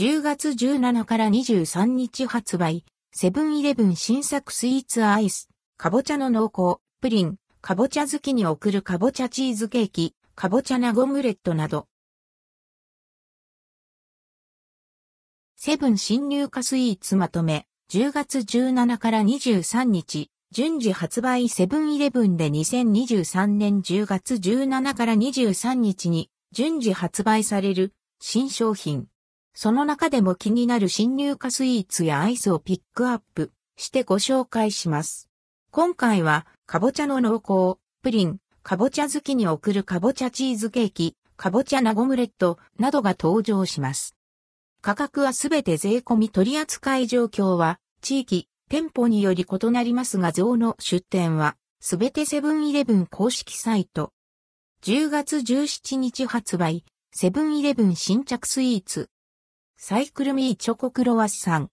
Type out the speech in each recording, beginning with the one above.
10月17から23日発売、セブンイレブン新作スイーツアイス、かぼちゃの濃厚、プリン、かぼちゃ好きに送るかぼちゃチーズケーキ、かぼちゃナゴムレットなど。セブン新入荷スイーツまとめ、10月17から23日、順次発売セブンイレブンで2023年10月17から23日に順次発売される新商品。その中でも気になる新入荷スイーツやアイスをピックアップしてご紹介します。今回は、かぼちゃの濃厚、プリン、かぼちゃ好きに送るかぼちゃチーズケーキ、かぼちゃナゴムレットなどが登場します。価格はすべて税込み取扱い状況は、地域、店舗により異なりますが像の出店は、すべてセブンイレブン公式サイト。10月17日発売、セブンイレブン新着スイーツ。サイクルミーチョコクロワッサン。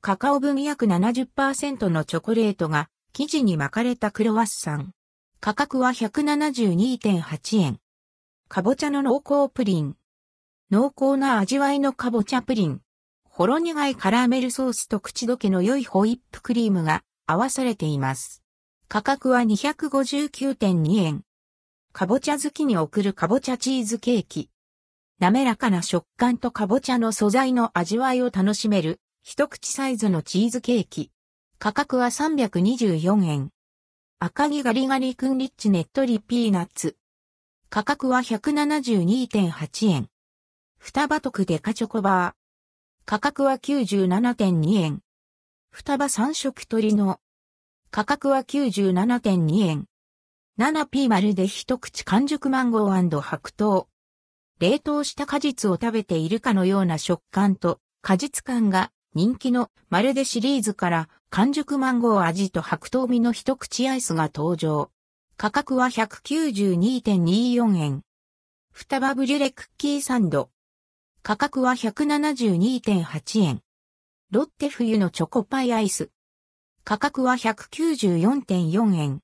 カカオ分約70%のチョコレートが生地に巻かれたクロワッサン。価格は172.8円。かぼちゃの濃厚プリン。濃厚な味わいのかぼちゃプリン。ほろ苦いカラーメルソースと口どけの良いホイップクリームが合わされています。価格は259.2円。かぼちゃ好きに贈るかぼちゃチーズケーキ。滑らかな食感とかぼちゃの素材の味わいを楽しめる一口サイズのチーズケーキ。価格は324円。赤城ガリガリ君リッチねっとりピーナッツ。価格は172.8円。双葉特デカチョコバー。価格は97.2円。双葉三色鳥の価格は97.2円。7P 丸で一口完熟マンゴー白桃。冷凍した果実を食べているかのような食感と果実感が人気のまるでシリーズから完熟マンゴー味と白桃味の一口アイスが登場。価格は192.24円。双葉ブリュレクッキーサンド。価格は172.8円。ロッテ冬のチョコパイアイス。価格は194.4円。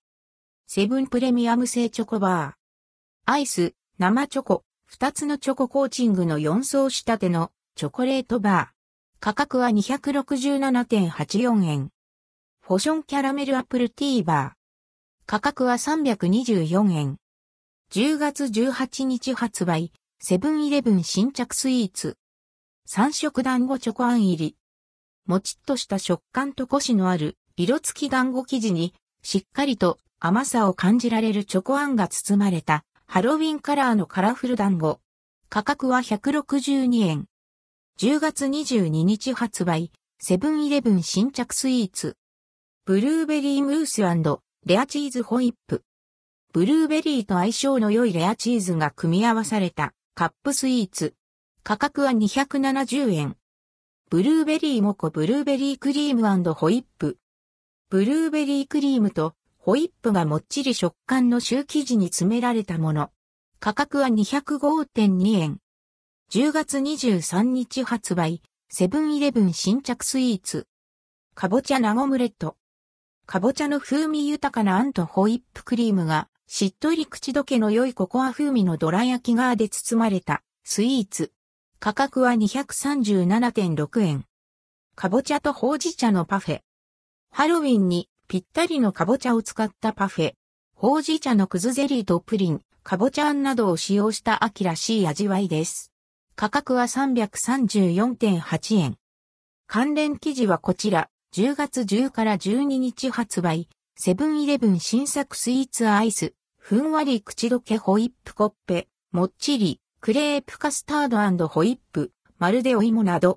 セブンプレミアム製チョコバー。アイス、生チョコ、2つのチョココーチングの4層仕立てのチョコレートバー。価格は267.84円。フォションキャラメルアップルティーバー。価格は324円。10月18日発売。セブンイレブン新着スイーツ。三色団子チョコあん入り。もちっとした食感とコシのある色付き団子生地にしっかりと甘さを感じられるチョコあんが包まれたハロウィンカラーのカラフル団子。価格は162円。10月22日発売、セブンイレブン新着スイーツ。ブルーベリームースレアチーズホイップ。ブルーベリーと相性の良いレアチーズが組み合わされたカップスイーツ。価格は270円。ブルーベリーモコブルーベリークリームホイップ。ブルーベリークリームとホイップがもっちり食感のシュー生地に詰められたもの。価格は205.2円。10月23日発売、セブンイレブン新着スイーツ。かぼちゃナゴムレット。かぼちゃの風味豊かなあんとホイップクリームがしっとり口どけの良いココア風味のどら焼きガーで包まれたスイーツ。価格は237.6円。かぼちゃとほうじ茶のパフェ。ハロウィンにぴったりのかぼちゃを使ったパフェ。ほうじ茶のくずゼリーとプリン、かぼちゃあんなどを使用した秋らしい味わいです。価格は334.8円。関連記事はこちら、10月10から12日発売、セブンイレブン新作スイーツアイス、ふんわり口どけホイップコッペ、もっちり、クレープカスタードホイップ、まるでお芋など、